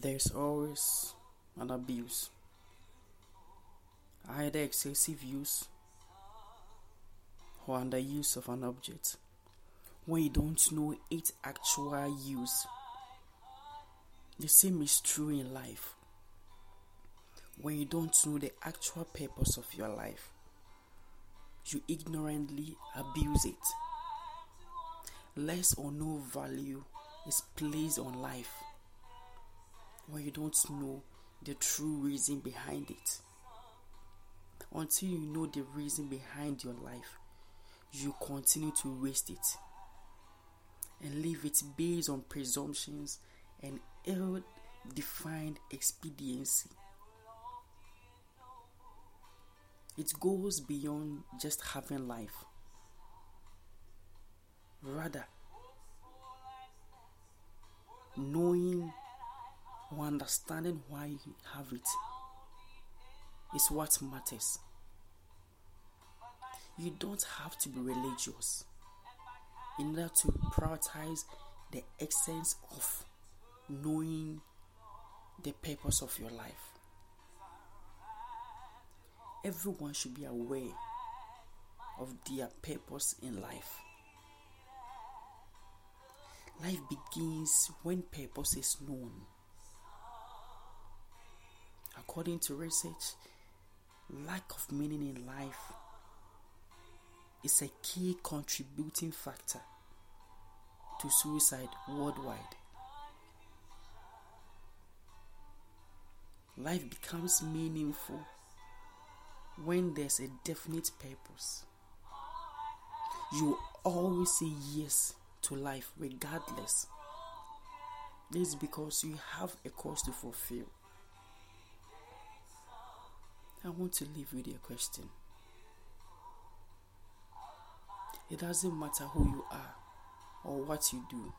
There's always an abuse, either excessive use or underuse of an object when you don't know its actual use. The same is true in life. When you don't know the actual purpose of your life, you ignorantly abuse it. Less or no value is placed on life when you don't know the true reason behind it. Until you know the reason behind your life, you continue to waste it and leave it based on presumptions and ill defined expediency. It goes beyond just having life. Rather, knowing or understanding why you have it is what matters. You don't have to be religious in order to prioritize the essence of knowing the purpose of your life. Everyone should be aware of their purpose in life. Life begins when purpose is known. According to research, lack of meaning in life is a key contributing factor to suicide worldwide. Life becomes meaningful when there's a definite purpose. You always say yes to life regardless. This is because you have a cause to fulfill. I want to leave with a question. It doesn't matter who you are or what you do.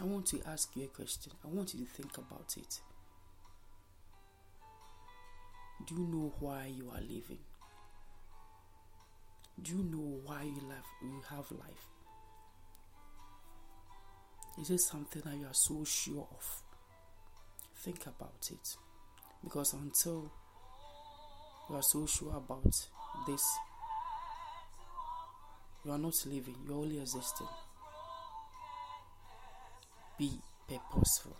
I want to ask you a question. I want you to think about it. Do you know why you are living? Do you know why you you have life? Is it something that you are so sure of? Think about it. Because until you are so sure about this, you are not living, you're only existing. Be purposeful.